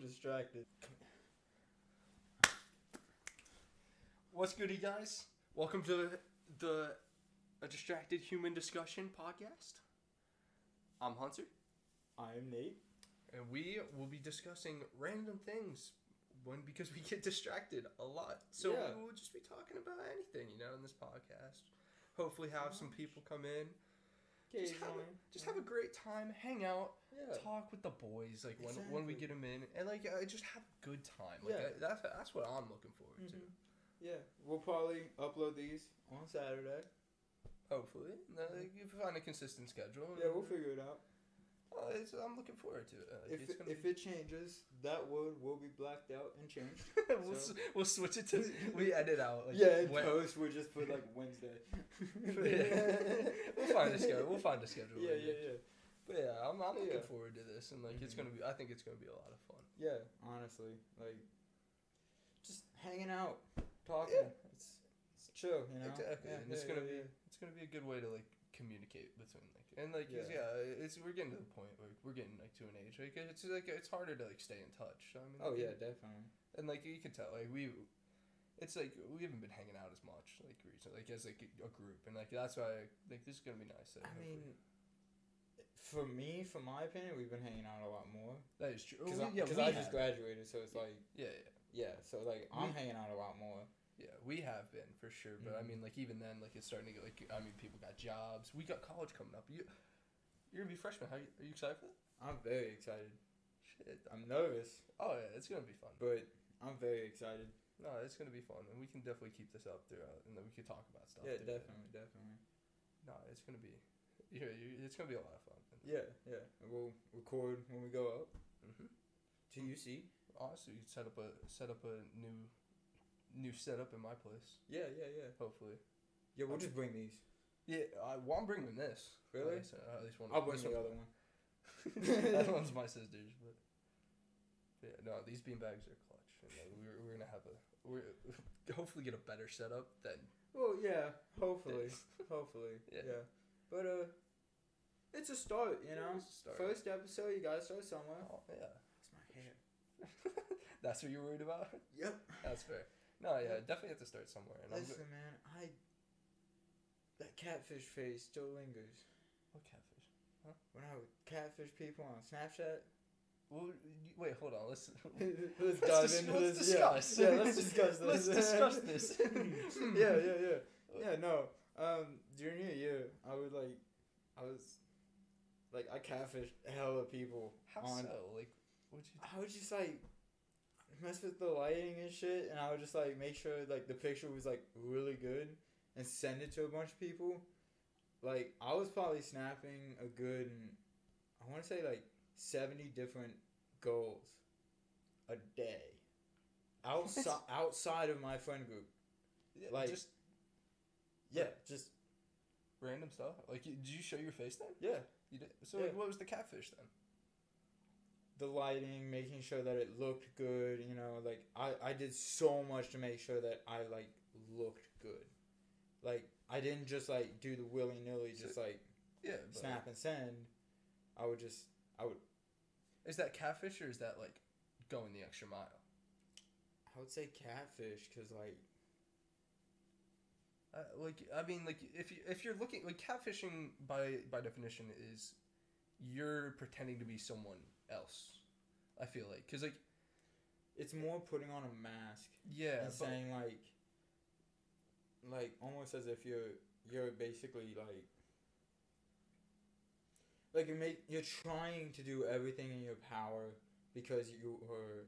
distracted. What's good, you guys? Welcome to the a distracted human discussion podcast. I'm Hunter, I'm Nate. and we will be discussing random things when because we get distracted a lot. So Yeah. we will just be talking about anything, you know, in this podcast. Hopefully, have some people come in. Just have, a, just have a great time, hang out, yeah. talk with the boys, like when when we get them in, and like uh, just have a good time. Like Yeah. uh, that's that's what I'm looking forward to. Mhm. Yeah, we'll probably upload these on Saturday. Hopefully, No, like, you find a consistent schedule. Yeah, we'll figure it out. Uh, it's, I'm looking forward to it. Uh, If it's it, gonna if it changes, that word will be blacked out and changed. we'll, so- s- we'll switch it to we edit out. Like, yeah, in when- post we'll just put like Wednesday. we'll find a schedule. We'll find a schedule. Yeah, later. yeah, yeah. But yeah, I'm, I'm looking Yeah. forward to this, and like it's Mhm. gonna be. I think it's gonna be a lot of fun. Yeah, honestly, like just hanging out, talking. It's it's chill, you know. Exactly, Yeah, and it's yeah, gonna yeah, be it's gonna be a good way to like communicate between like and like Yeah. yeah, it's we're getting to the point where we're getting like to an age like it's like it's harder to like stay in touch. I mean, Oh like, yeah, definitely. and like you can tell like we it's like we haven't been hanging out as much like recently like as like a group and like that's why like this is gonna be nice. I hopefully- mean, for me, for my opinion, we've been hanging out a lot more that is true. because yeah, I, I just graduated, so it's like yeah, yeah, yeah, so like I'm We- hanging out a lot more. yeah. We have been for sure, but I Mhm. mean like even then like it's starting to get like I mean people got jobs. We got college coming up. You you're gonna be freshman. How you, are you excited for that? I'm very excited. Shit. I'm nervous, Oh yeah, it's gonna be fun. but I'm very excited. No, it's gonna be fun, and we can definitely keep this up throughout, and then we can talk about stuff. Yeah, it. definitely, definitely. No, it's gonna be, yeah, you, it's gonna be a lot of fun. Yeah, yeah. And we'll record when we go up Mm-hmm. to UC. Honestly, you set up a set up a new, new setup in my place. Yeah, yeah, yeah. Hopefully. Yeah, we'll Okay. just bring these. Yeah, I, well, I'm bringing this. Really? At least, at least one. I'll bring the other one. that one's my sister's, but yeah, no, these beanbags are clutch, and uh, we're we're gonna have a we're hopefully get a better setup than Well, yeah. Hopefully, hopefully. Yeah. Yeah. But uh, it's a start, you know. start. First episode, you gotta start somewhere. oh yeah, That's my hair. that's what you're worried about. Yep. That's fair. No, yeah, definitely have to start somewhere. And Listen, go- man, I. That catfish face still lingers. what catfish? When I would catfish people on Snapchat. Well, wait, hold on. Let's let's Let's dive dis- into let's this. Yeah. discuss. Yeah, let's discuss this. Let's discuss this. yeah, yeah, yeah. Yeah, no. Um, junior year, I would like, I was, like, I catfished hella people how on. so? Like, would you? I would just like mess with the lighting and shit, and I would just like make sure like the picture was like really good and send it to a bunch of people. Like I was probably snapping a good, I want to say like seventy different goals a day. Outside outside of my friend group, Yeah, like- just yeah, just random stuff. Like, did you show your face then? yeah, You did. So, Yeah. like, what was the catfish then? the lighting, making sure that it looked good. You know, like I I did so much to make sure that I like looked good. Like I didn't just like do the willy nilly, just like Yeah. But snap and send. I would just I would Is that catfish or is that like going the extra mile? I would say catfish because like Uh, like, I mean, like if you if you're looking like catfishing by by definition is you're pretending to be someone else. I feel like because like it's more putting on a mask yeah, and saying like like almost as if you're you're basically like like you make you're trying to do everything in your power because you are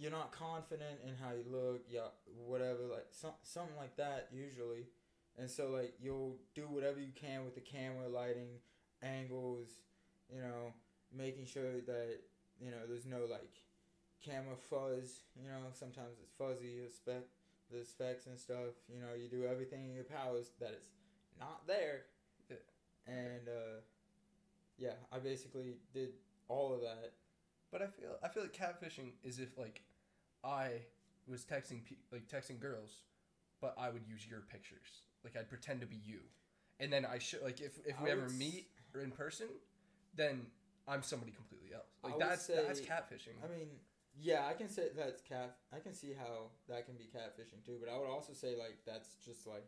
you're not confident in how you look yeah whatever like some, something like that usually. And so like you'll do whatever you can with the camera lighting angles you know making sure that you know there's no like camera fuzz you know sometimes it's fuzzy the spec the specs and stuff you know you do everything in your powers that it's not there. Yeah. and uh yeah i basically did all of that. But I feel I feel like catfishing is if like I was texting pe- like texting girls, but I would use your pictures. Like I'd pretend to be you, and then I should like if if we I ever s- meet or in person, then I'm somebody completely else. Like would that's that's catfishing. I mean, yeah, I can say that's cat. I can see how that can be catfishing too, but I would also say like that's just like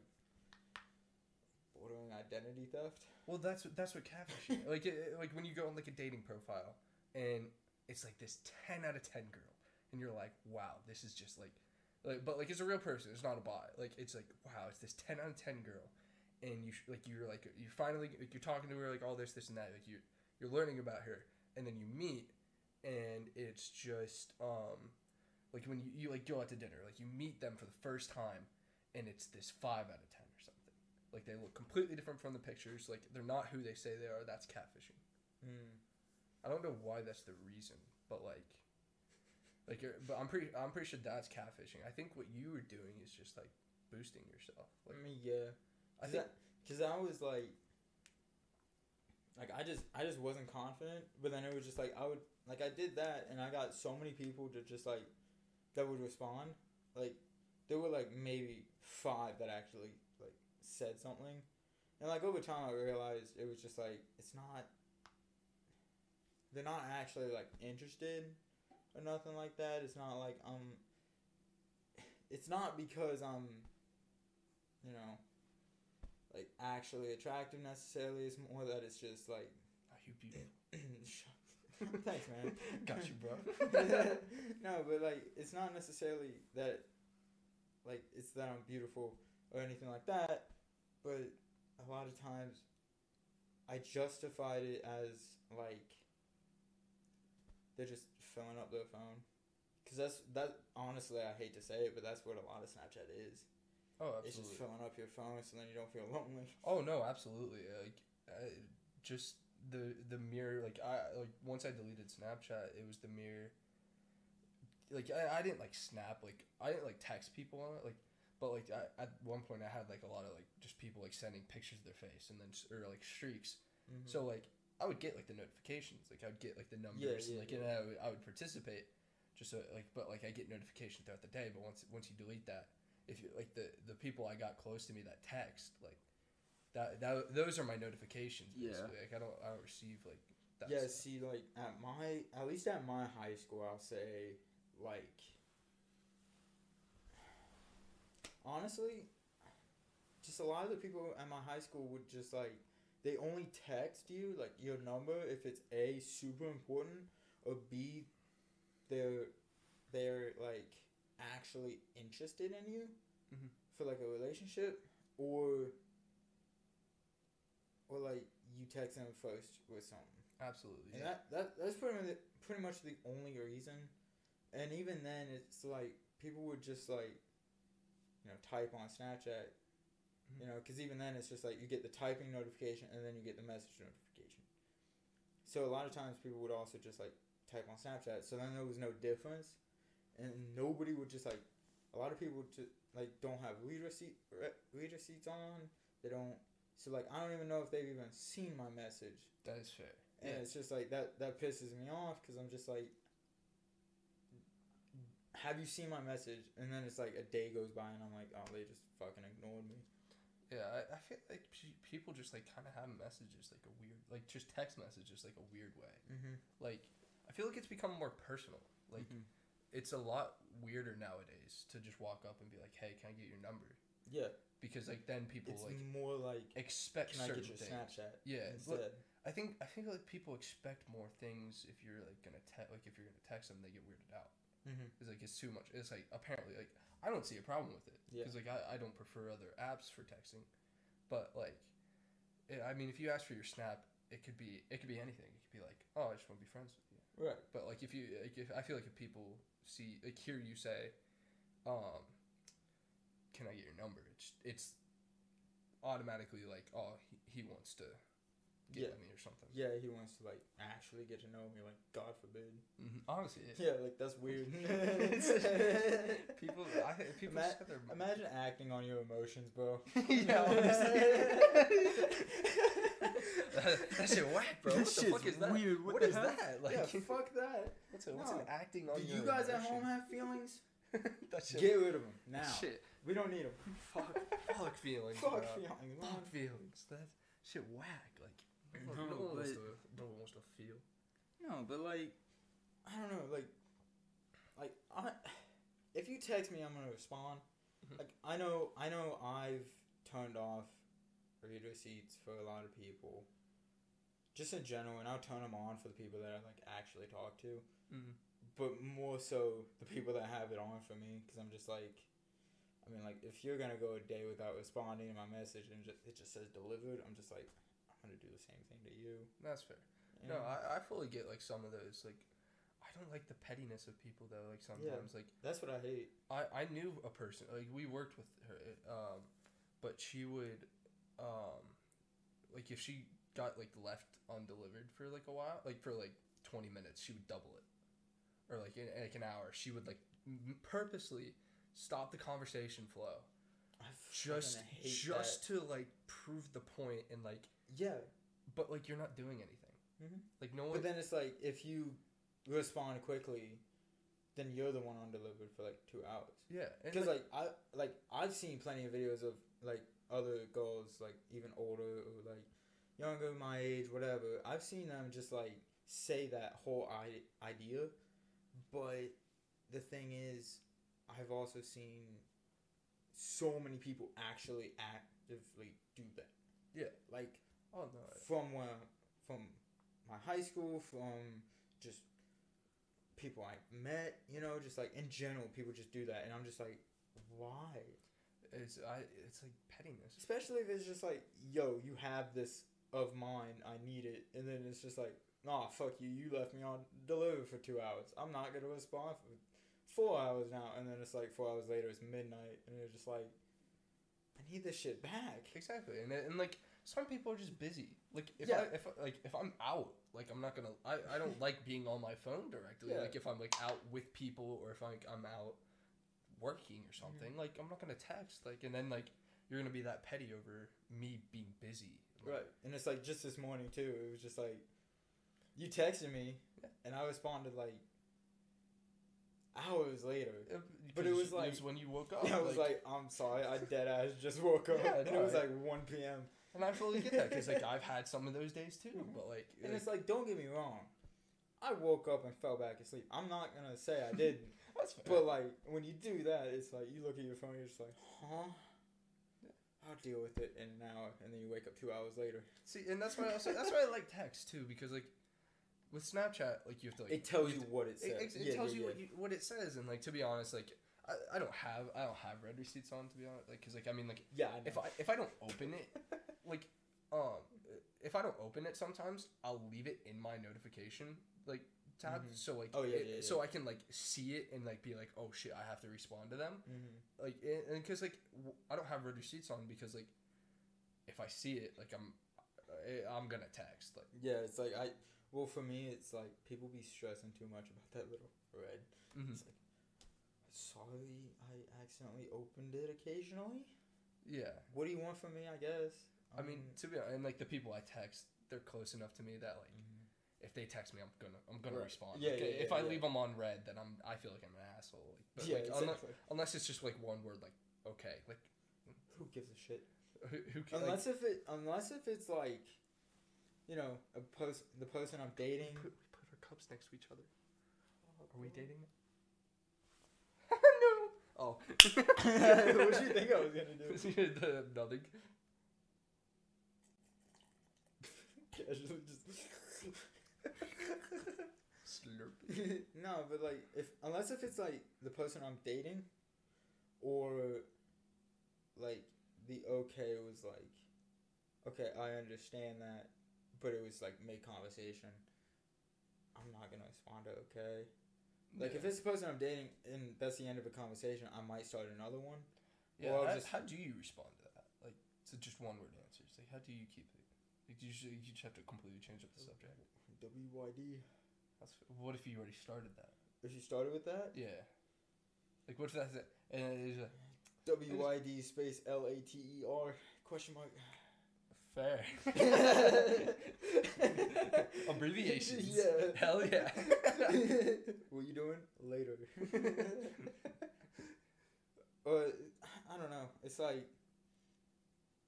bordering identity theft. Well, that's what that's what catfishing. like it, like when you go on like a dating profile and it's like this ten out of ten girl, and you're like, wow, this is just like, like but like it's a real person. It's not a bot. Like it's like wow, it's this ten out of ten girl, and you like you're like you finally like you're talking to her like all this this and that like you you're learning about her, and then you meet, and it's just um like when you, you like go out to dinner like you meet them for the first time, and it's this five out of ten or something. Like they look completely different from the pictures. Like they're not who they say they are. That's catfishing. Mm. I don't know why that's the reason, but like, like, you're, but I'm pretty, I'm pretty sure that's catfishing. I think what you were doing is just like boosting yourself. I Like, mean, yeah, I I think, because I was like, like I just I just wasn't confident, but then it was just like I would like I did that, and I got so many people to just like that would respond. Like there were like maybe five that actually like said something, and like over time I realized it was just like it's not. They're not actually like interested or nothing like that. It's not like um. It's not because I'm. You know like actually attractive necessarily. It's more that it's just like oh, you beautiful. thanks, man. Got you, bro. no, but like it's not necessarily that like it's that I'm beautiful or anything like that, but a lot of times I justified it as like they're just filling up their phone. Cause that's that. Honestly, I hate to say it, but that's what a lot of Snapchat is. Oh, absolutely. It's just filling up your phone, so then you don't feel lonely. Oh no, absolutely. Like, uh, just the the mere like I like once I deleted Snapchat, it was the mere. Like I, I didn't like snap like I didn't like text people on it like, but like I, at one point I had like a lot of like just people like sending pictures of their face and then or like streaks. Mhm. So like I would get like the notifications, like I would get like the numbers, Yeah, and like yeah. and I would, I would participate, just so like but like I get notifications throughout the day. But once once you delete that, if you like the the people I got close to me that text like that that those are my notifications. Yeah. Basically. Like I don't I don't receive like that. yeah, stuff. see, like at my, at least at my high school, I'll say, like, honestly, just a lot of the people at my high school would just like, they only text you like your number if it's a super important or b, they're, they're like actually interested in you Mhm. for like a relationship or, or like you text them first with something. absolutely. And Yeah. that, that that's pretty much, pretty much the only reason. And even then, it's like people would just like, you know, type on Snapchat. You know, because even then, it's just like you get the typing notification and then you get the message notification. So a lot of times, people would also just like type on Snapchat. So then there was no difference, and nobody would just like. A lot of people just like don't have read receipt re- read receipts on. They don't. So like I don't even know if they've even seen my message. that is fair. And Yeah. it's just like that that pisses me off because I'm just like, have you seen my message? And then it's like a day goes by and I'm like, oh, they just fucking ignored me. Yeah, I, I feel like pe- people just like kind of have messages like a weird, like just text messages like a weird way. Mm-hmm. Like I feel like it's become more personal. Like it's a lot weirder nowadays to just walk up and be like, "Hey, can I get your number?" yeah, Because like then people it's like more like, expect can I certain get your things. Snapchat? Yeah, instead. I think I think like people expect more things if you're like gonna te- like if you're gonna text them, they get weirded out. Mm-hmm. It's like it's too much. It's like apparently like I don't see a problem with it Yeah. because like I, I don't prefer other apps for texting, but like, eh, I mean if you ask for your snap, it could be it could be anything. It could be like oh I just want to be friends with you. Right. But like if you like if I feel like if people see like hear you say, um, can I get your number? It's it's automatically like oh he, he wants to get Yeah. at me or something. Yeah, he wants to like actually get to know me. Like, God forbid. hmm Honestly, it, Yeah, like that's weird. people I people Ima- just have Imagine acting on your emotions, bro. yeah, honestly. that, that shit whack, bro. That what the fuck is that? weird. What what the is hell? that? Like, yeah, fuck that. what's, a, what's an acting on Do your you guys at home have feelings? that shit. Get rid of them now. Shit. We don't need them. Fuck. Fuck feelings. Fuck bro. feelings, man. Fuck feelings. That shit whack. Like no, No, no one wants to. No one wants to feel. No, but like, I don't know, like, like I, if you text me, I'm gonna respond. Mhm. Like I know, I know, I've turned off read receipts for a lot of people, just in general, and I'll turn them on for the people that I like actually talk to. Mm. But more so the people that have it on for me, because I'm just like, I mean, like if you're gonna go a day without responding to my message and just, it just says delivered, I'm just like, I'm gonna do the same thing to you. That's fair. you No, know? I, I fully get like some of those. Like, I don't like the pettiness of people though. Like sometimes, like that's what I hate. I I knew a person like we worked with her, um, but she would, um, like if she got like left undelivered for like a while, like for like twenty minutes, she would double it, or like in like an hour, she would like m- purposely stop the conversation flow I just just that. to like prove the point and like, yeah. but like you're not doing anything. Mhm. Like no one. But then it's like if you respond quickly, then you're the one undelivered for like two hours. yeah, Because like I like I've seen plenty of videos of like other girls like even older or like younger my age whatever. I've seen them just like say that whole I- idea, but the thing is, I've also seen so many people actually actively do that. Yeah. like oh no, from uh, from my high school, from just people I met, you know, just like in general, people just do that, and I'm just like, why? it's I it's like pettiness. Especially if it's just like, yo, you have this of mine, I need it, and then it's just like, nah, fuck you, you left me on delivered for two hours. I'm not gonna respond for four hours now, and then it's like four hours later, it's midnight, and it's just like, I need this shit back. Exactly, and and like some people are just busy. Like if Yeah. I if like if I'm out, like I'm not gonna. I, I don't like being on my phone directly. Yeah. Like if I'm like out with people or if I'm like I'm out working or Mm-hmm. something, like I'm not gonna text. Like and then like you're gonna be that petty over me being busy. Like, Right. And it's like just this morning too. It was just like you texted me Yeah. and I responded like hours later. But it was like- when you woke up. I was like, I'm sorry, I dead ass just woke up. Yeah, and it was like one PM. And I fully get that because like I've had some of those days too. Mhm. But like, And like, it's like, don't get me wrong. I woke up and fell back asleep. I'm not gonna say I didn't. that's fair. but like when you do that, it's like you look at your phone, and you're just like, huh? I'll deal with it in an hour, and then you wake up two hours later. See, and that's why I also that's why I like text too because like with Snapchat, like you have to like It tells you to- what it It, says. it, it tells you what you what it says, and like to be honest, like I, I don't have I don't have red receipts on to be honest, like because like I mean like Yeah, I if I if I don't open it, like um if I don't open it sometimes I'll leave it in my notification like tab Mhm. so like Oh, yeah, it- yeah, so I can like see it and like be like oh shit I have to respond to them Mhm. like and because like w- I don't have red receipts on because like if I see it like I'm I- I'm gonna text like Yeah, it's like I. Well, for me, it's like people be stressing too much about that little red. mhm. It's like, sorry, I accidentally opened it occasionally. yeah What do you want from me? I guess. I mean to be honest, and like the people I text they're close enough to me that like Mhm. if they text me, I'm gonna I'm gonna Right. respond. Yeah, Like, yeah, if yeah, I yeah. leave them on read, then I'm I feel like I'm an asshole. Like, but yeah, like unless, exactly. unless it's just like one word, like okay, like Who gives a shit? who, who can Unless if it, unless if it's like, you know, a post the person I'm dating. like, put, we put our cups next to each other. Are we dating? no. Oh. what do you think I was gonna do? nothing. Casually just. Slurp. no, but like if unless if it's like the person I'm dating, or like the okay was like, okay, I understand that, but it was like make conversation. I'm not gonna respond to okay. Like if it's the person I'm dating and that's the end of a conversation, I might start another one. Yeah, how, just- how do you respond to that? Like, to just one word answers. Like, how do you keep it? Like, you just, you just have to completely change up the subject. WYD. That's, what if you already started that? If you started with that, Yeah. Like, what if that's it? And it's a WYD space L A T E R question mark. fair. Abbreviations. Yeah. Hell yeah. what are you doing later? but I don't know. It's like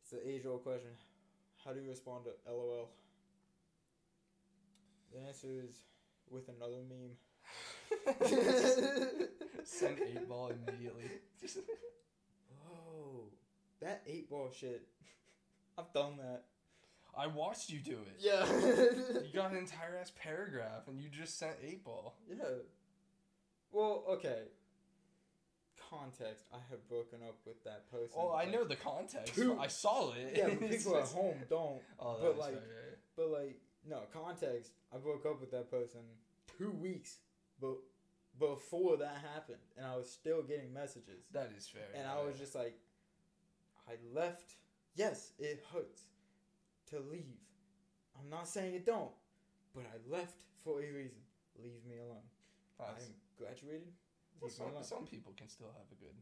it's the age old question. How do you respond to LOL? The answer is with another meme. Send eight ball immediately. Just Whoa, that eight ball shit. I've done that. I watched you do it. Yeah. You got an entire ass paragraph and you just sent eight ball. yeah. Well, okay. Context. I have broken up with that person. Oh, I like- know the context. Two- I saw it. Yeah, but people at home don't. Oh, but like, right. but like, no context. I broke up with that person two weeks, but before that happened, and I was still getting messages, that is fair. and yeah, I was just like, I left. Yes, it hurts to leave. I'm not saying it don't, but I left for a reason. Leave me alone. That's- I'm graduated. Well, some, some people can still have a good.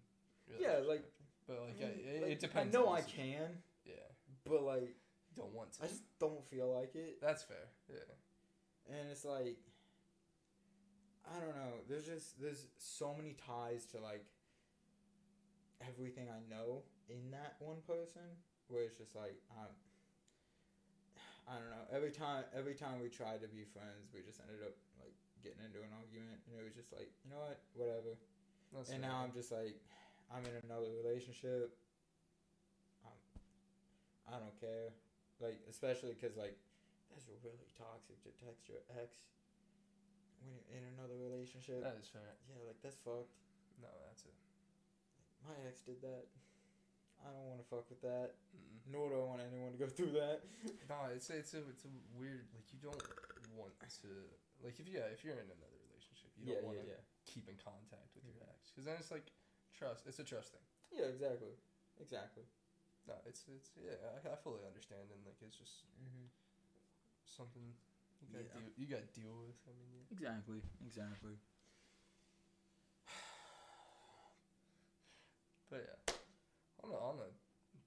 Yeah, like- relationship. but like, I yeah, mean, it, like, it depends. I know I can, Yeah, but like, don't want to. I just don't feel like it. That's fair. Yeah. and it's like I don't know. There's just there's so many ties to like everything I know in that one person where it's just like I'm I don't know. Every time every time we tried to be friends, we just ended up like getting into an argument and it was just like, you know what? Whatever. That's and fair. now I'm just like I'm in another relationship. I'm, I don't care. Like especially cuz like that's really toxic to text your ex when you're in another relationship. that is fair. yeah, like that's fucked. No, that's it. My ex did that. I don't want to fuck with that. Mm-mm. Nor do I want anyone to go through that. No, it's it's a it's a weird like you don't want to like if yeah if you're in another relationship you yeah, don't want to yeah, yeah. keep in contact with your ex because then it's like trust it's a trust thing. Yeah, exactly. Exactly. No, it's it's yeah I, I fully understand and like it's just Mm-hmm. something you gotta Yeah. deal you gotta deal with. I mean, yeah. Exactly. Exactly. but yeah, on a on a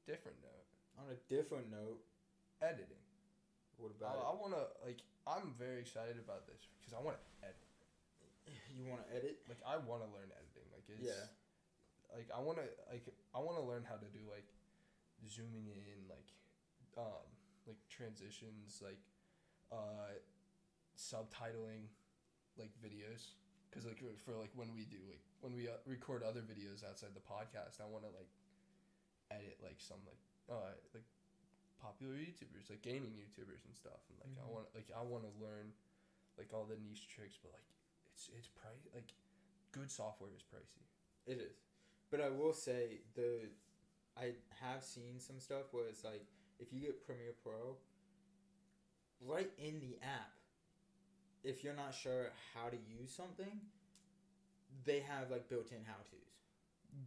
different note, On a different note, editing. What I, about I want to like I'm very excited about this because I want to edit. You want to edit? Like I want to learn editing. Like it's Yeah. like I want to like I want to learn how to do like zooming in like um like transitions like uh subtitling like videos because like for like when we do like when we uh, record other videos outside the podcast I want to like edit like some like uh like popular YouTubers like gaming YouTubers and stuff and like I Mhm. want like I want to learn like all the niche tricks but like it's it's price like good software is pricey It is, but I will say the I have seen some stuff where it's like if you get Premiere Pro, right in the app, if you're not sure how to use something, they have like built-in how-tos,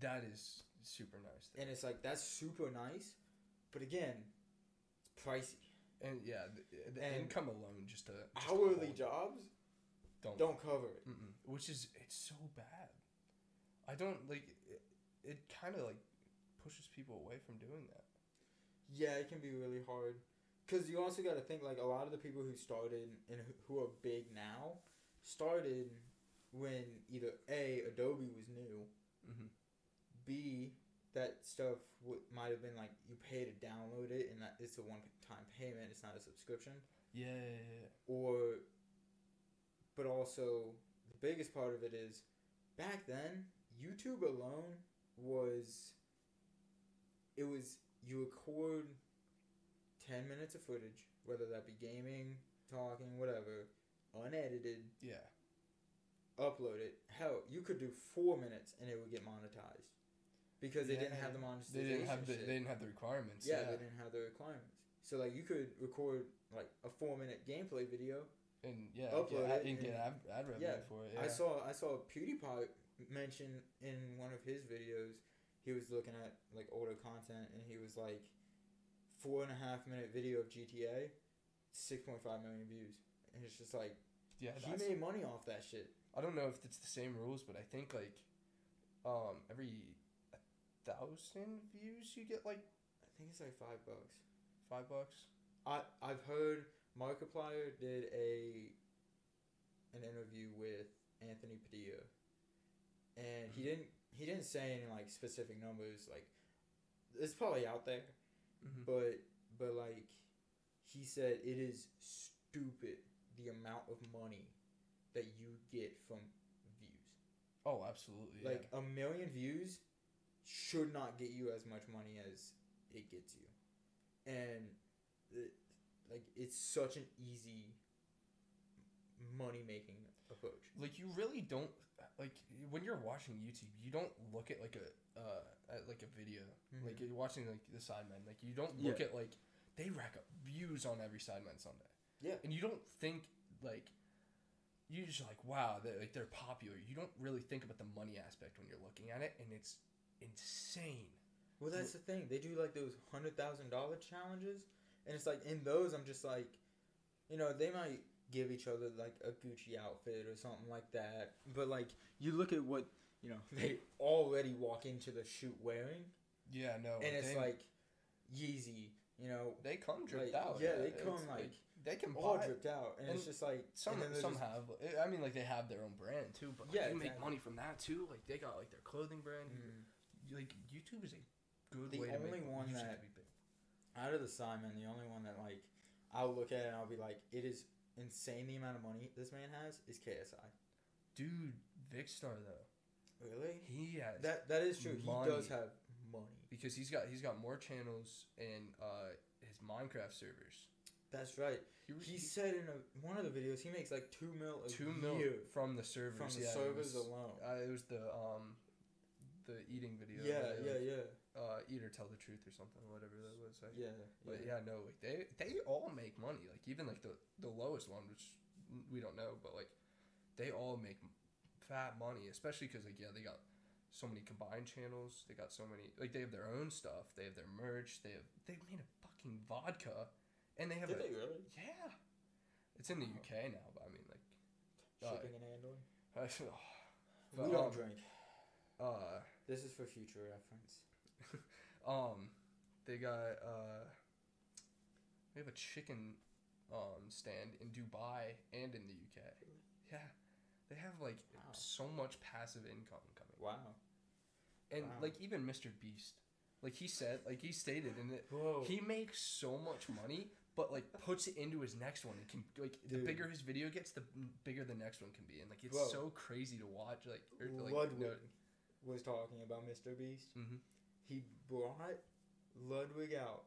That is super nice. and it's like that's super nice, but again, it's pricey. And yeah, the, the And income alone just to just Hourly jobs don't don't cover it. Mm-mm. which is it's so bad. I don't like it. It kind of like pushes people away from doing that. Yeah, it can be really hard. Because you also got to think, like, a lot of the people who started and who- who are big now started when either A, Adobe was new, Mm-hmm. B, that stuff w- might have been like you pay to download it and that it's a one time payment, it's not a subscription. Yeah, yeah, yeah. Or, but also, the biggest part of it is back then, YouTube alone was, it was, you record 10 minutes of footage, whether that be gaming, talking, whatever, unedited, yeah. upload it. Hell, you could do four minutes and it would get monetized. Because they didn't have the monetization. They didn't have the shit. they didn't have the requirements. yeah, Yeah, they didn't have the requirements. So like you could record like a four minute gameplay video. and yeah, Upload ad, it and get ad, ad revenue yeah, for it. Yeah. I saw I saw PewDiePie mention in one of his videos. He was looking at like older content and he was like, four and a half minute video of GTA, six point five million views, and it's just like yeah, he made money off that shit. I don't know if it's the same rules, but I think like um every thousand views you get like I think it's like five bucks. Five bucks. I I've heard Markiplier did a an interview with Anthony Padilla, and he didn't he didn't say any like specific numbers. Like it's probably out there, Mm-hmm. but but like he said it is stupid the amount of money that you get from views. Oh, absolutely. Like a million views should not get you as much money as it gets you, and it, like it's such an easy money making approach. like you really don't like when you're watching YouTube, you don't look at like a uh at like a video. Like Mhm. you're watching like the Sidemen, like you don't look Yeah. at like they rack up views on every Sidemen Sunday. Yeah. And you don't think like you just like wow, they like they're popular. You don't really think about the money aspect when you're looking at it, and it's insane. Well, that's the thing. They do like those hundred thousand dollar challenges, and it's like in those, I'm just like, you know, they might give each other like a Gucci outfit or something like that. But like, you look at what you know they already walk into the shoot wearing, Yeah, no. and it's they, like Yeezy, you know, they come dripped like, out. yeah, they come like they can all buy. dripped out, and, it's just like Some and some just- have. I mean, like they have their own brand too, but like, Yeah, you make money from that too. Like they got like their clothing brand. Mm. Like YouTube is a good The way to only make one use it to that- be big. out of the Sidemen, the only one that like I'll look at it and I'll be like, it is insane the amount of money this man has is KSI. Dude, Vikkstar though, Really? he has That that is true. He does have money. because he's got he's got more channels and uh his Minecraft servers. That's right. He, He said in a, one of the videos he makes like two mil a two mil year from the servers. from the yeah, it servers was, alone. Uh, it was the um the eating video. Yeah, yeah, yeah, Uh, eat or tell the truth or something, whatever that was. Like, yeah, But yeah. no, like they they all make money. Like even like the the lowest one, which we don't know, but like they all make fat money, especially because like yeah, they got so many combined channels. They got so many like they have their own stuff. They have their merch. They have they made a fucking vodka, and they have Did a they really? yeah. It's in the. UK now, but I mean like Uh, Shipping and handling. I, we but, don't um, drink. uh This is for future reference. Um they got uh they have a chicken um stand in Dubai and in the UK. Yeah. They have like Wow. so much passive income coming. Wow. And Wow. like even Mr. Beast, like he said, like he stated in it he makes so much money but like puts it into his next one It can like the bigger his video gets the bigger the next one can be and like it's Bro. so crazy to watch like or, like Ludwig was talking about Mr. Beast. Mhm. He brought Ludwig out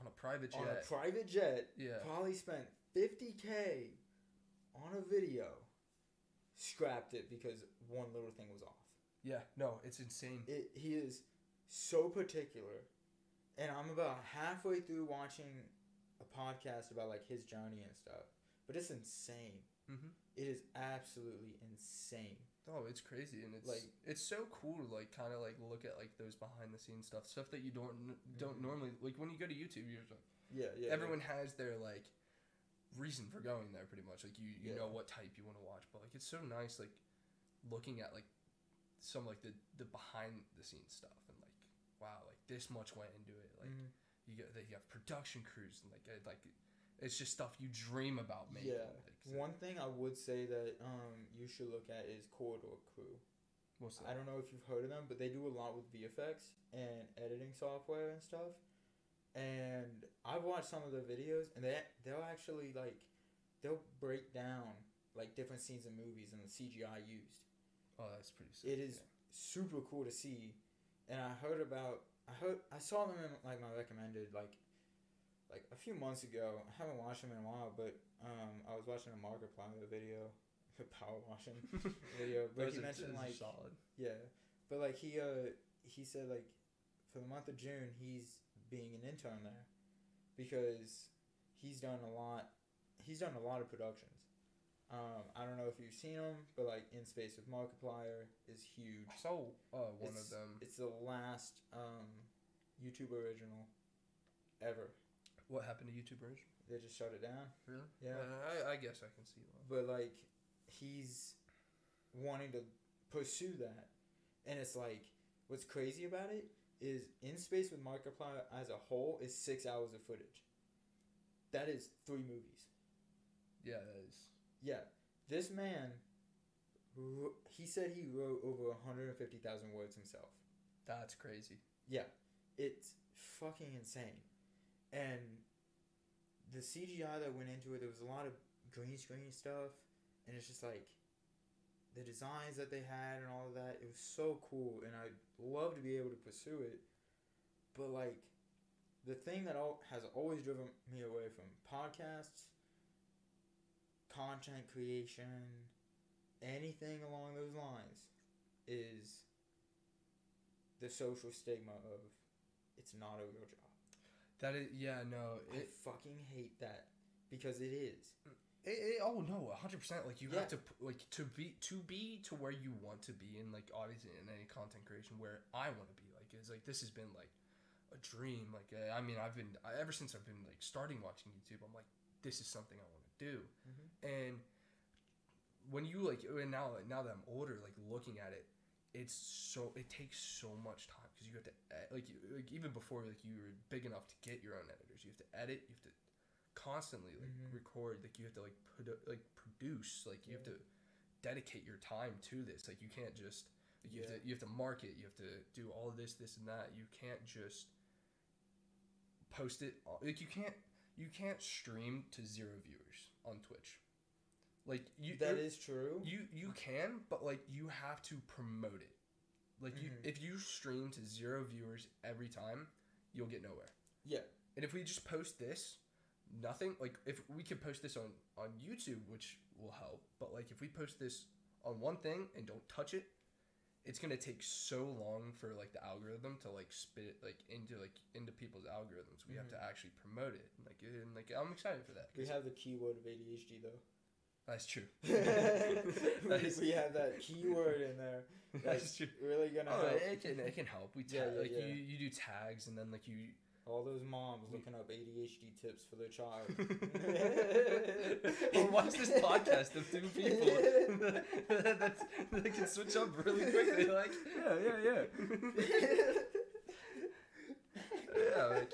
on a private jet. on a private jet. yeah Probably spent 50k on a video. Scrapped it because one little thing was off. yeah no it's insane It, he is so particular, and I'm about halfway through watching a podcast about like his journey and stuff. But it's insane. Mhm. It is absolutely insane. Oh, it's crazy, and it's Like- it's so cool to like kind of like look at like those behind the scenes stuff, stuff that you don't don't Mhm. normally like when you go to YouTube. You're just like, Yeah, yeah. everyone has their like reason for going there, pretty much. Like you you know what type you want to watch, but like it's so nice like looking at like some like the the behind the scenes stuff and like wow like this much went into it. Like Mhm. you get that you have production crews and like it, like it's just stuff you dream about making. Yeah. So- One thing I would say that um, you should look at is Corridor Crew. what's that? I don't know if you've heard of them, but they do a lot with VFX and editing software and stuff. And I've watched some of their videos, and they they'll actually like they'll break down like different scenes in movies and the CGI used. Oh, that's pretty sick. It is super cool to see, and I heard about I heard I saw them in like my recommended like like a few months ago. I haven't watched them in a while, but um I was watching a Markiplier video, power washing video, but Those he are- mentioned like solid. yeah, but like he uh he said like for the month of June he's being an intern there because he's done a lot. He's done a lot of productions. Um, I don't know if you've seen him, but like In Space with Markiplier is huge. I saw uh, one it's, of them. It's the last um, YouTube original ever. What happened to YouTube original? They just shut it down. Really? Yeah. Uh, I, I guess I can see one. But like he's wanting to pursue that. And it's like what's crazy about it is In Space with Markiplier as a whole is six hours of footage. That is three movies. Yeah, that is. Yeah. This man he said he wrote over 150,000 words himself. That's crazy. Yeah, it's fucking insane. And the CGI that went into it, there was a lot of green screen stuff, and it's just like the designs that they had and all of that. It was so cool, and I'd love to be able to pursue it. But like, the thing that has always driven me away from podcasts, content creation, anything along those lines, is the social stigma of it's not a real job. That is, yeah, no, I fucking hate that because it is. it, it oh no, hundred percent. Like you have to like to be to be to where you want to be, and like obviously in any content creation where I want to be. Like it's like this has been like a dream. Like uh, I mean, I've been I, ever since I've been like starting watching YouTube. I'm like, this is something I want to do, Mhm. and when you like and now now that I'm older, like looking at it, it's so it takes so much time because you have to ed- like you- like even before like you were big enough to get your own editors, you have to edit, you have to constantly like Mhm. record, like you have to like produ- like produce, like you have to dedicate your time to this. Like you can't just like, you have to you have to market, you have to do all this, this and that. You can't just post it like you can't you can't stream to zero viewers on Twitch. Like you That is true. you you can, but like you have to promote it. Like you, Mhm. if you stream to zero viewers every time, you'll get nowhere. Yeah. And if we just post this, nothing. Like if we could post this on on YouTube, which will help. But like if we post this on one thing and don't touch it, it's gonna take so long for like the algorithm to like spit it like into like into people's algorithms. We have to actually promote it. Like and like I'm excited for that. We have the keyword of ADHD though. That's true. we, That is- we have that keyword in there. That's That's true. really gonna Oh, help. it can it can help. We Yeah, yeah, like yeah. you you do tags and then like you. All those moms We- looking up ADHD tips for their child. well, watch this podcast of two people that's, that can switch up really quickly. Like yeah, yeah, yeah. yeah, like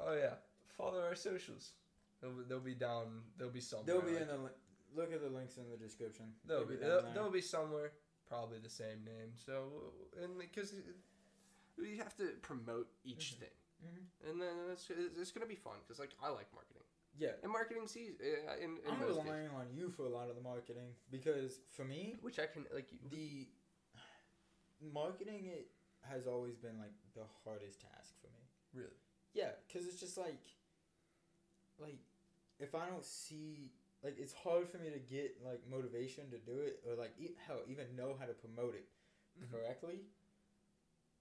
oh yeah, follow our socials. They'll, be- they'll be down. They'll be somewhere. They'll be like- in the look at the links in the description. They'll be down they'll, there. be somewhere. Probably the same name. So and because we have to promote each Mhm. thing, Mhm. and then it's, it's gonna be fun because like I like marketing. Yeah. And marketing sees uh, in, in I'm most cases, relying on you for a lot of the marketing because for me, which I can like. the marketing it has always been like the hardest task for me. Really? Yeah, because it's just like, like, if I don't see, like, it's hard for me to get like motivation to do it or like, e- hell, even know how to promote it Mhm. correctly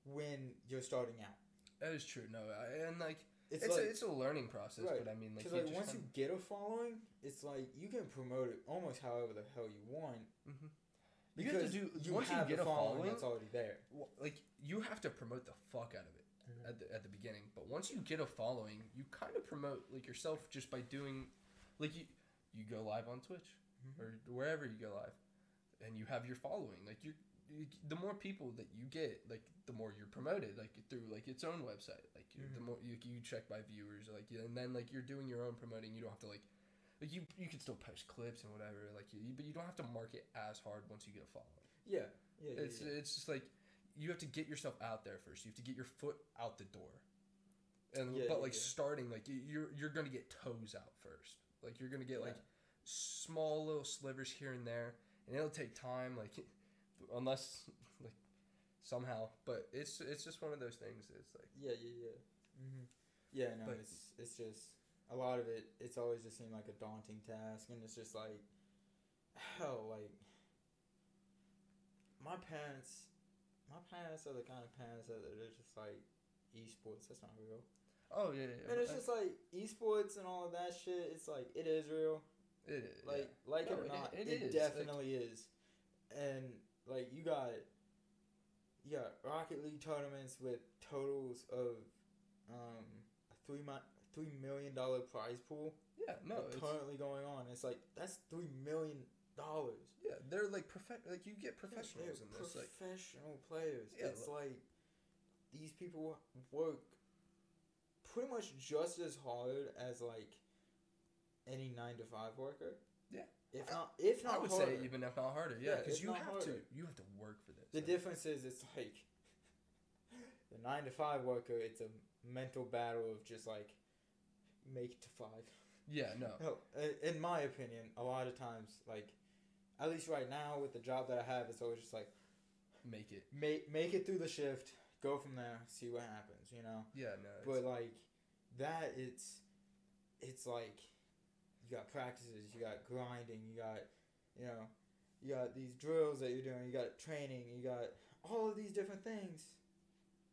when you're starting out. That is true. No, I, and like It's, it's, like, a, it's a learning process, Right. but I mean like, because like once you get a following, it's like you can promote it almost however the hell you want. Mhm. You have to Because do- you once you get a following- that's already there. well, like you have to promote the fuck out of it Mhm. at the, at the beginning. But once you get a following, you kind of promote like yourself just by doing, like you you go live on Twitch Mhm. or wherever you go live, and you have your following. Like you, the more people that you get, like the more you're promoted, like through like its own website. Like you the more you, you check by viewers, like and then like you're doing your own promoting. You don't have to like. Like you, you can still post clips and whatever, like you, but you don't have to market as hard once you get a following. Yeah, yeah, yeah. It's yeah. it's just like you have to get yourself out there first. You have to get your foot out the door. And Yeah, but yeah, like yeah. starting like you're you're gonna get toes out first. Like you're gonna get like small little slivers here and there, and it'll take time. Like unless like somehow, but it's it's just one of those things. It's like Yeah, yeah, yeah. hmm Yeah, no, But- it's it's just a lot of it. It's always just seemed like a daunting task, and it's just like, hell, like my parents, my parents are the kind of parents that they're just like esports. That's not real, oh yeah, yeah, and it's just like esports and all of that shit. It's like it is real. it is Like like No, it or not, it it, is, like- definitely is. And like you got you got Rocket League tournaments with totals of um three mi- three million dollar prize pool yeah. No, like, it's, currently going on. It's like that's three million dollars. yeah. They're like prof- like you get professionals in this. Like professional players. Yeah, it's like these people work pretty much just as hard as like any nine to five worker. Yeah. If not, if not I would harder. say even if not harder, yeah, Yeah, because if you have to you have to work for this. The Like, difference is it's like the nine to five worker. It's a mental battle of just like make it to five. Yeah, no. No, in my opinion, a lot of times like at least right now with the job that I have, it's always just like Make it. make make it through the shift, go from there, see what happens. You know. Yeah, no. it's- But like that, it's it's like you got practices, you got grinding, you got you know, you got these drills that you're doing, you got training, you got all of these different things.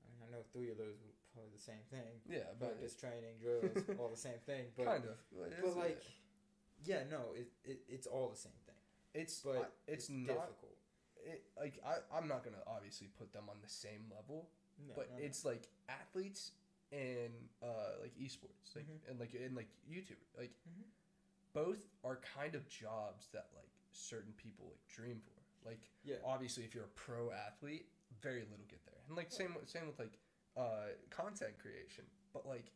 I mean, I know three of those were probably the same thing. yeah, but Practice, training, drills, all the same thing. But kind of. But, but like, yeah, no, it, it it's all the same thing. it's But I- it's, not. difficult. It, like I, I'm not gonna obviously put them on the same level, No, but no, no. it's like athletes and uh like esports, like Mhm. and like and like YouTube, like Mhm. both are kind of jobs that like certain people like dream for. Like yeah, obviously, if you're a pro athlete, very little get there, and like same with- same with like uh content creation, but like.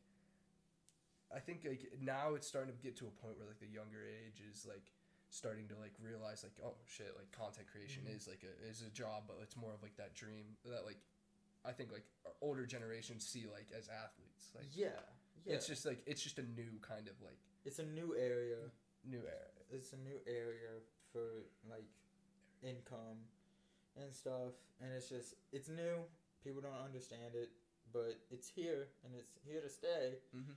I think like now it's starting to get to a point where like the younger age is like starting to like realize like oh shit like content creation Mhm. is like a is a job but it's more of like that dream that like I think like older generations see like as athletes like yeah, yeah. it's just like it's just a new kind of like it's a new area. new area. It's a new area for like income and stuff, and it's just it's new. People don't understand it, but it's here and it's here to stay. mm-hmm.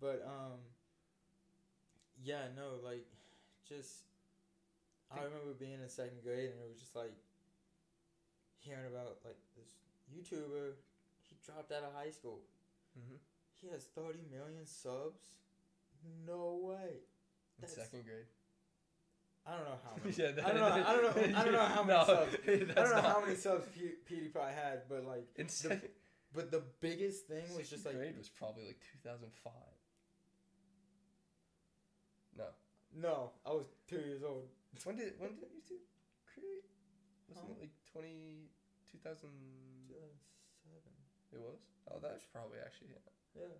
But um, yeah, no, like just I Think- remember being in second grade and it was just like hearing about like this YouTuber. He dropped out of high school. Mm-hmm. He has thirty million subs. No way. in second grade I don't know how many. yeah I don't know. I don't know. I don't know how many No, subs. I don't know not- how many subs P- PewDiePie had, but like, in second, but the biggest thing was just like, grade was probably like 2005 no no, I was two years old. when did when did YouTube create wasn't it like 20 2000 2007. it was oh that's probably actually yeah Yeah,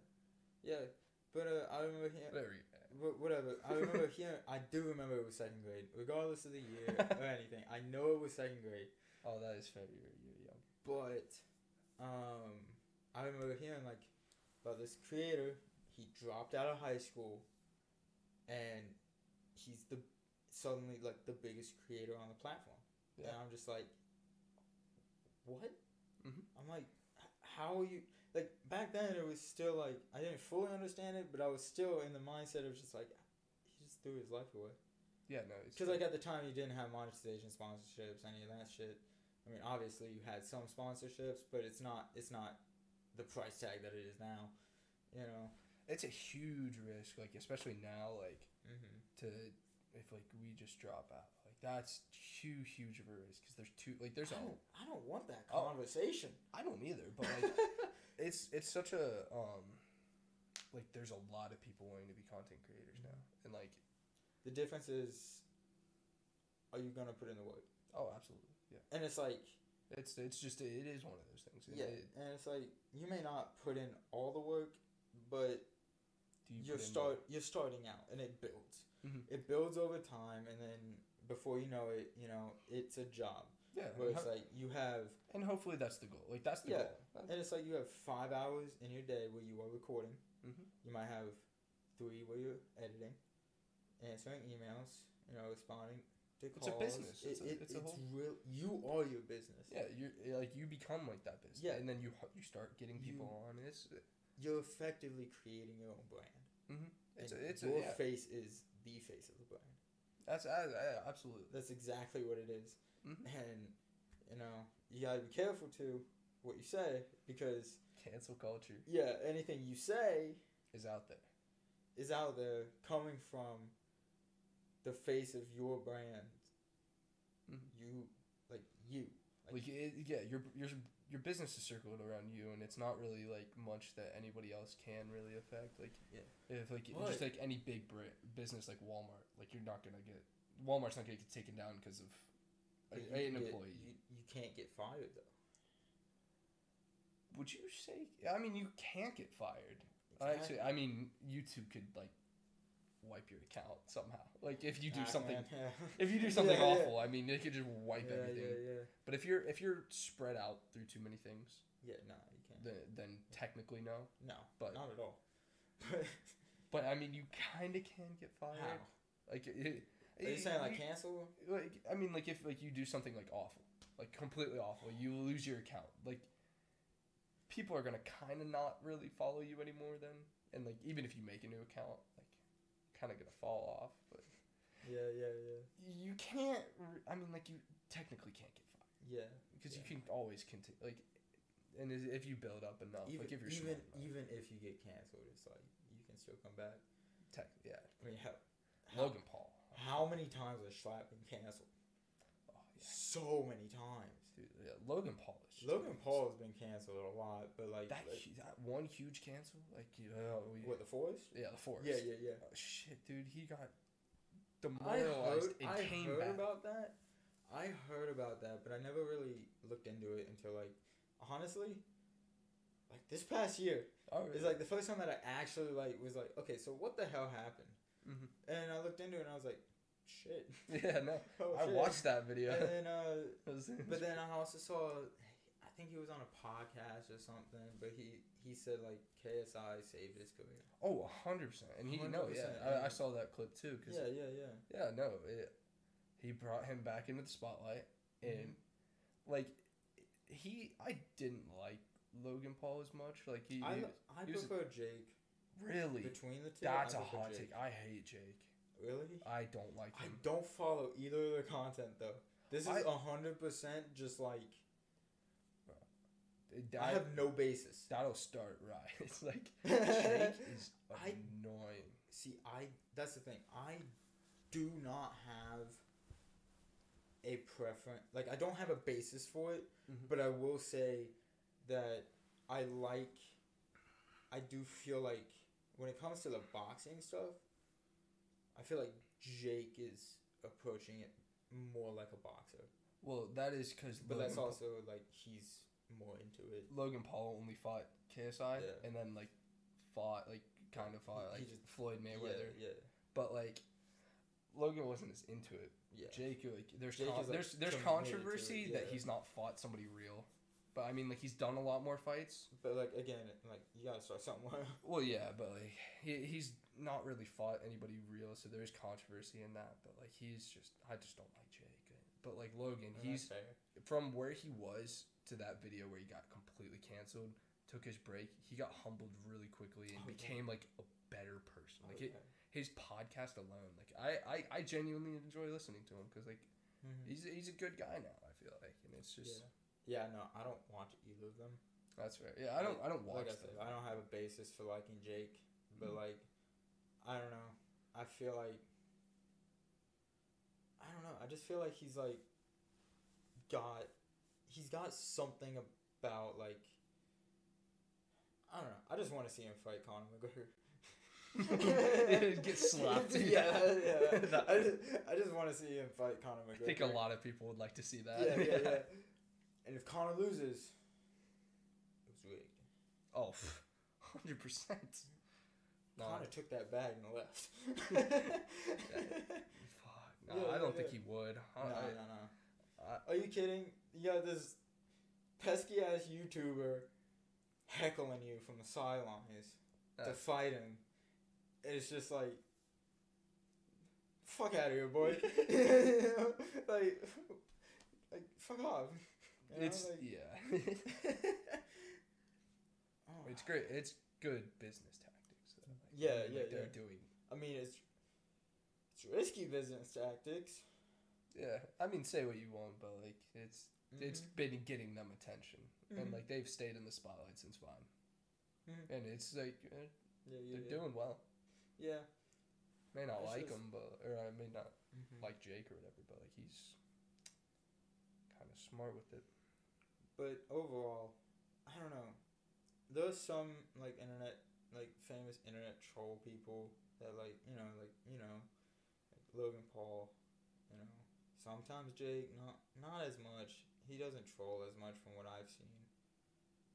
yeah. But uh, I remember hearing, whatever you- wh- whatever. I remember hearing. I do remember it was second grade, regardless of the year or anything. I know it was second grade, oh that is February you're young but um, I remember hearing like about this creator. He dropped out of high school, and he's the suddenly like the biggest creator on the platform. Yeah. And I'm just like, what? Mhm. I'm like, how are you? Like back then, it was still like I didn't fully understand it, but I was still in the mindset of just like he just threw his life away. yeah no it's Because like at the time, you didn't have monetization, sponsorships, any of that shit. I mean, obviously you had some sponsorships, but it's not it's not the price tag that it is now. You know. it's a huge risk like especially now like Mm-hmm. to if like we just drop out that's too huge of a risk because there's two like there's I a don't, I don't want that Oh. conversation. I don't either but like it's it's such a um like there's a lot of people wanting to be content creators now and like the difference is, are you gonna put in the work? oh absolutely yeah And it's like, it's it's just it is one of those things and yeah, it- and it's like you may not put in all the work, but you are start you're starting out, and it builds. Mhm. It builds over time, and then before you know it, you know it's a job. yeah Where it's ho- like you have, and hopefully that's the goal like that's the Yeah. goal and it's like you have five hours in your day where you are recording. Mm-hmm. You might have three where you're editing, answering emails, you know, responding to It's a calls. business. It, It's a- it- it's it's a whole- real. You are your business. yeah you like you become like that business Yeah. and then you you start getting people You- on it's You're effectively creating your own brand. mm-hmm. it's a, And it's a, your yeah face is the face of the brand. That's I, absolutely That's exactly what it is. Mhm. And you know, you gotta be careful to what you say because cancel culture yeah, anything you say is out there is out there coming from the face of your brand. Mhm. You like you. like it, yeah your your your business is circled around you and it's not really like much that anybody else can really affect like Yeah. if like But- just like any big business like walmart like you're not gonna get walmart's not gonna get taken down because of But you an employee you, you can't get fired though. would you say i mean you can't get fired actually i mean youtube could like wipe your account somehow like if you do Ah, something yeah. if you do something Yeah, yeah. awful i mean they could just wipe yeah, everything Yeah, yeah, but if you're if you're spread out through too many things yeah. No, you can't. then, then technically no no, but- not at all. But But I mean, you kind of can get fired. how? Like, it, Are you saying like cancel? like I mean like if like you do something like awful, like completely awful, you lose your account. Like people are gonna kind of not really follow you anymore then, and like even if you make a new account, kind of gonna fall off. But Yeah, yeah, yeah. you can't. re- I mean like you technically can't get fired Yeah. because you can always continue like. And if you build up enough, Even like if you're even smart even if you get canceled, it's like you can still come back. tech, yeah, I mean, how, how, Logan Paul. how many times has Schlatt been canceled? Oh, yeah. So many times. Dude, yeah, Logan Paul is Logan Paul has been canceled a lot, but like, that like that one huge cancel, like you know, we, what the forest? yeah, the forest. Yeah, yeah, yeah. Oh, shit, dude, he got I demoralized heard, and I came heard back. about that. I heard about that, but I never really looked into it until like honestly, like this past year. oh, It's like the first time that I actually like was like, okay, so what the hell happened? Mhm. And I looked into it and I was like, shit. yeah, no, Oh, I shit. watched that video. And then uh, but then I also saw, I think he was on a podcast or something, but he he said like KSI saved his career. Oh, 100%. and he no, yeah, 100%, I, I saw that clip too, cause Yeah, yeah, yeah. yeah, no, it, he brought him back into the spotlight, and Mm-hmm. like he, I didn't like Logan Paul as much, like he, I he I he prefer Jake really. between the two. That's I a hot Jake. take. I hate Jake. Really? I don't like I don't follow either of their content though. This is I- a hundred percent just like It- I have no basis. that'll start right. It's like I Jake is I- annoying. see. I that's the thing. I do not have a preference. Like I don't have a basis for it, Mhm. but I will say that I like. I do feel like when it comes to the boxing stuff, I feel like Jake is approaching it more like a boxer. Well, that is because But that's also like he's more into it. Logan Paul only fought KSI Yeah. and then like fought like kind of fought He like just- Floyd Mayweather, Yeah, but like Logan wasn't as into it. yeah, yeah. Jake like there's Jake con- is, like, there's there's committed to it, controversy that yeah. he's not fought somebody real, but I mean like he's done a lot more fights. But like again, like you gotta start somewhere. Well, yeah, but like he he's not really fought anybody real, so there's controversy in that. But like he's just I just don't like Jake. But like Logan, And he's from where he was to that video where he got completely canceled, took his break, he got humbled really quickly and Oh, yeah. became like a better person. Like it, his podcast alone, like I, I, I genuinely enjoy listening to him because like Mhm. he's he's a good guy now. I feel like, and it's just yeah. Yeah, no, I don't watch either of them. that's fair. Yeah, I don't I don't watch Like I them. I don't have a basis for liking Jake, but Mhm. like, I don't know. I feel like. I don't know. I just feel like he's like. Got, he's got something about like. I don't know. I just want to see him fight Conor McGregor. Get slapped. yeah, yeah. I just, I just want to see him fight Conor McGregor. I think a lot of people would like to see that. Yeah, yeah, yeah. And if Conor loses, it was rigged. Oh, hundred percent. No, Conor took that bag and left. fuck. No, Yeah, I don't think yeah. he would. no, I, no, I, no. I- Are you kidding? You got this pesky ass YouTuber heckling you from the sidelines to Uh. fight him. It's just like, fuck out of here, boy. like, like fuck off. You know, it's like- yeah. Oh. it's great. It's good business tactics. though. Like, Yeah, yeah, like, They're yeah. doing. I mean, it's it's risky business tactics. Yeah, I mean, say what you want, but like it's it's Mhm. been getting them attention, and Mhm. like they've stayed in the spotlight since Vine, Mhm. and it's like uh, yeah, yeah, they're doing well. Yeah. May not It's like just- him, but or I may not Mhm. like Jake or whatever, but like he's kind of smart with it. But overall, I don't know. There's some like internet, like famous internet troll people that like you know like you know, like Logan Paul, you know. Sometimes Jake, not not as much. He doesn't troll as much from what I've seen.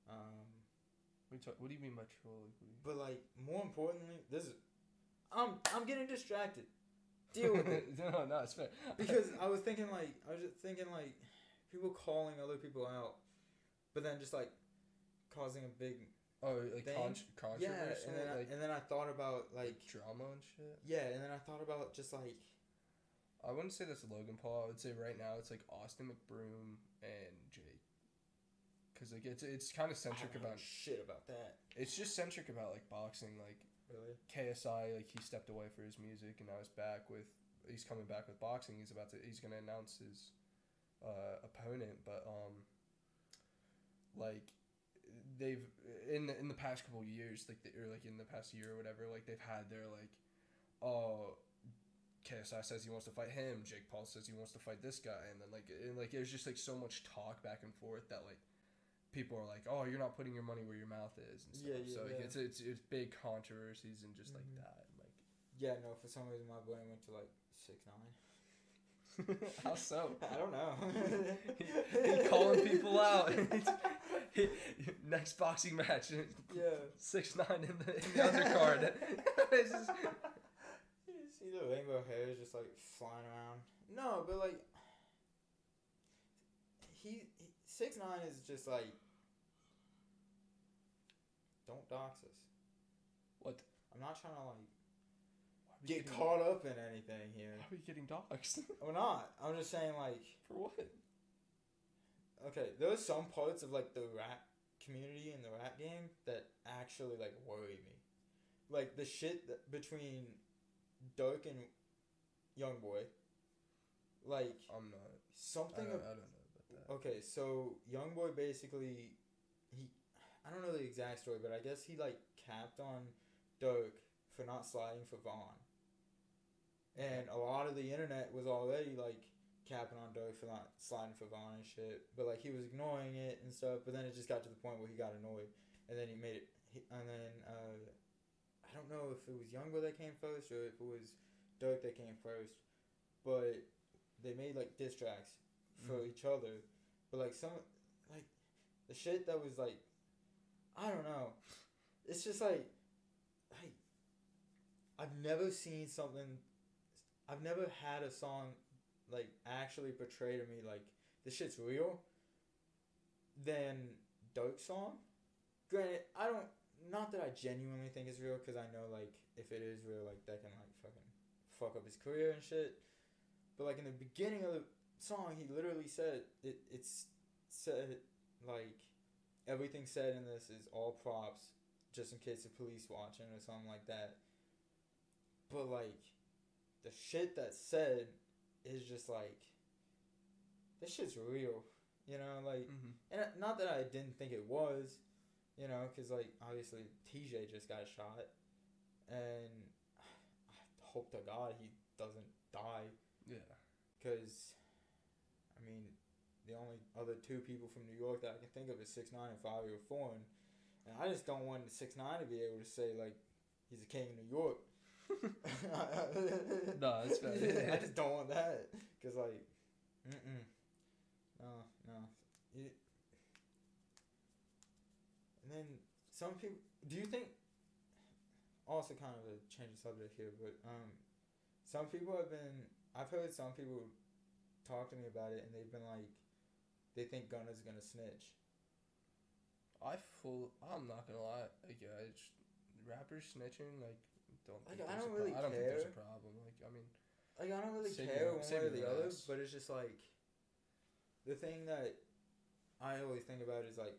Um, What, talk, what do you mean by troll? Like, what do you- but like more importantly, this is. I'm I'm getting distracted. Deal with it. no, no, it's fair. because I was thinking like I was just thinking like people calling other people out, but then just like causing a big oh, like thing. con- yeah, and then I, and then I thought about like drama and shit. yeah, and then I thought about just like I wouldn't say that's Logan Paul. I would say right now it's like Austin McBroom and Jake. Cause like it's it's kind of centric about shit about that. it's just centric about like boxing. Like Really? KSI, like he stepped away for his music and now he's back with he's coming back with boxing. He's about to he's gonna announce his uh, opponent, but um like they've in the, in the past couple of years, like the, or like in the past year or whatever, like they've had their like oh KSI says he wants to fight him, Jake Paul says he wants to fight this guy, and then like and, like there's just like so much talk back and forth that like people are like, oh, you're not putting your money where your mouth is, and stuff. Yeah, yeah, so like, yeah. it's it's it's big controversies and just like Mhm. that, and, like Yeah, no. For some reason, my brain went to like six nine. how so? I don't know. he calling people out. He- Next boxing match, Yeah. six nine in the in the undercard. It's just- You just see the rainbow hairs just like flying around. No, but like he, he six nine is just like don't dox us. What? I'm not trying to like Why are we get getting- caught up in anything here. Why are we getting doxxed? I'm not. I'm just saying like For what? okay, there's some parts of like the rap community and the rap game that actually like worry me. Like the shit that between Durk and Young Boy. Like I'm not. I something don't, ab- I don't know about that. Okay, so young boy basically he I don't know the exact story, but I guess he like capped on Durk for not sliding for Von. And a lot of the internet was already like capping on Durk for not sliding for Von and shit. But like he was ignoring it and stuff, but then it just got to the point where he got annoyed and then he made it he, and then uh I don't know if it was young boy that came first or if it was Durk that came first. But they made like diss tracks for Mhm. each other. But like some like the shit that was like I don't know. It's just like like I've never seen something I've never had a song like actually portray to me like this shit's real than Dope song. Granted, I don't not that I genuinely think it's real because I know like if it is real like that can like fucking fuck up his career and shit. But like in the beginning of the song, he literally said it. It's said like everything said in this is all props, just in case the police watching or something like that. But like, the shit that's said is just like, this shit's real, you know. Like, Mm-hmm. and not that I didn't think it was, you know, because like obviously Tjay just got shot, and I hope to God he doesn't die. Yeah. Because, I mean, the only other two people from New York that I can think of is six nine and Fivio Foreign, and I just don't want six nine to be able to say like he's a king of New York. No, that's fair. I just don't want that because like, mm mm, no no. It, and then some people. Do you think? Also, kind of a change of subject here, but um, some people have been. I've heard some people talk to me about it, and they've been like, they think Gunna's gonna snitch. I full. I'm not gonna lie. Like, just, rappers snitching. Like, don't. Like, I don't a pro- really I don't think there's a problem. Like, I mean, Like I don't really Save care your- one way or the other, ass. but it's just like the thing that I always think about is like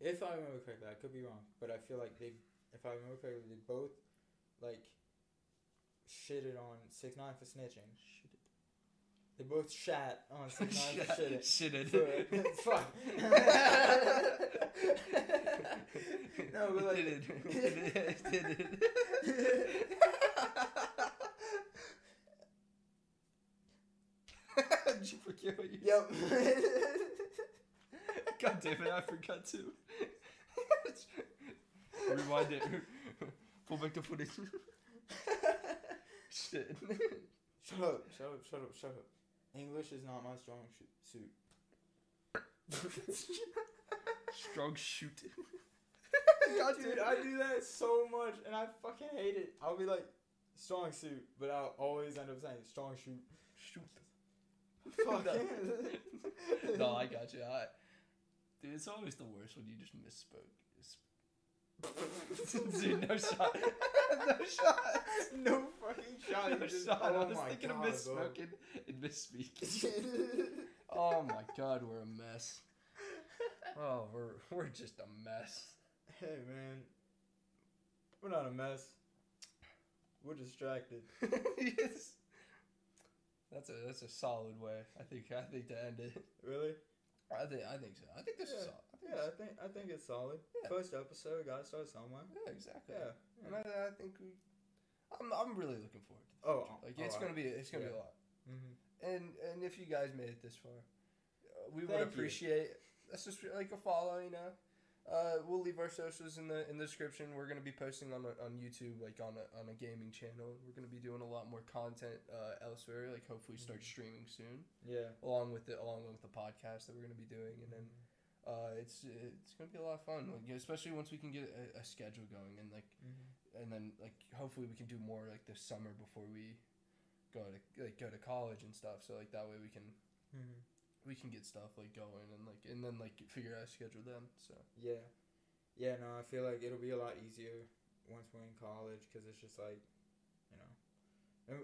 if I remember correctly, I could be wrong, but I feel like they if I remember correctly, they both like shitted on six nine for snitching. They both shat on for shitting. Shitted. For, fuck. no, but like Did it. Did it. Did it. Did you forget what you Yep. God damn it, I forgot to. Rewind it. Pull back the footage. Shit. Shut up, shut up, shut up, shut up. English is not my strong sh- suit. Strong shoot. Dude, I do that so much and I fucking hate it. I'll be like, strong suit, but I'll always end up saying strong shoot. Shoot. Fuck. no, I got you. I, dude, it's always the worst when you just misspoke. Dude, no shot. no shot. no fucking shot. No just- shot. I oh was my thinking god, of miss bro. smoking and miss speaking. Oh my god, we're a mess. Oh, we're we're just a mess. hey man, we're not a mess. We're distracted. yes. That's a that's a solid way. I think I think to end it. Really? I think I think so. I think this is Yeah. solid. Think Yeah, I think I think it's solid. Yeah. First episode, gotta start somewhere. yeah, exactly. Yeah. And I, I think we. I'm I'm really looking forward to the Oh, like oh, it's gonna be it's gonna be a lot. Mm-hmm. And and if you guys made it this far, uh, we would Thank you. appreciate that's just like a follow. You know, uh, we'll leave our socials in the in the description. We're gonna be posting on a, on YouTube, like on a on a gaming channel. We're gonna be doing a lot more content uh, elsewhere. Like hopefully start Mhm. streaming soon, Yeah. along with the along with the podcast that we're gonna be doing, and then uh, it's it's gonna be a lot of fun. Like, especially once we can get a, a schedule going, and like Mm-hmm. and then like hopefully we can do more like this summer before we go to like go to college and stuff. So like that way we can Mm-hmm. we can get stuff like going and like and then like figure out a schedule then. So Yeah. Yeah, no, I feel like it'll be a lot easier once we're in college because it's just like, you know,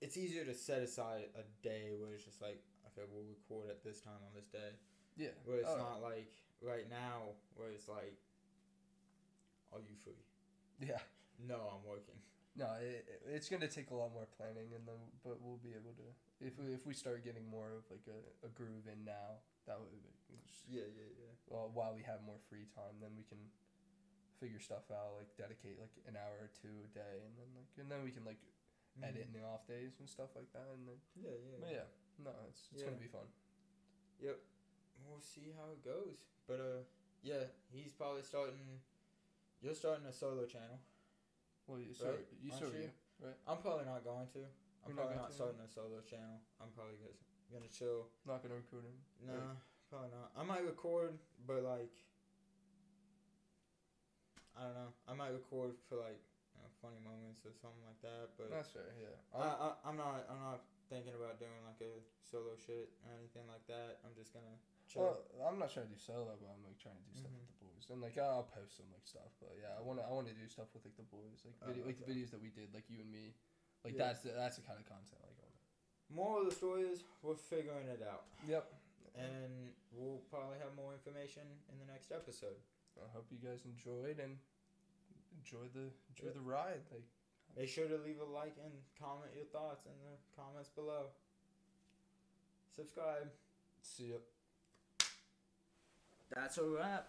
it's easier to set aside a day where it's just like, okay, we'll record at this time on this day. Yeah, Where it's Oh, not like right now where it's like, are you free? yeah. No, I'm working. No, it, it- it's gonna take a lot more planning, and then but we'll be able to if we if we start getting more of like a, a groove in now. That we- it's- Yeah, yeah, yeah. well, while we have more free time, then we can figure stuff out. Like dedicate like an hour or two a day, and then like and then we can like mm-hmm. edit in the off days and stuff like that. And then Yeah, yeah. but yeah, no, it's it's gonna be fun. Yep. We'll see how it goes. But uh yeah, he's probably starting you're starting a solo channel. Well, you, so Right, you so you? you. I'm probably not going to. I'm You're probably going not starting a solo channel. I'm probably just gonna chill. Not gonna record him. Nah, probably not. I might record, but like I don't know. I might record for like you know, funny moments or something like that. But That's fair. Yeah. I, I I'm not I'm not thinking about doing like a solo shit or anything like that. I'm just gonna. Well, I'm not trying to do solo, but I'm like trying to do stuff Mhm. with the boys, and like I'll post some like stuff. But yeah, I want to I want to do stuff with like the boys, like Oh, video, like the videos that we did, like you and me. Like Yeah. that's the, that's the kind of content like I. Moral of the story is we're figuring it out, Yep. and we'll probably have more information in the next episode. I hope you guys enjoyed and enjoy the enjoy Yeah. the ride. Like Make sure to leave a like and comment your thoughts in the comments below. Subscribe. see ya. That's a wrap.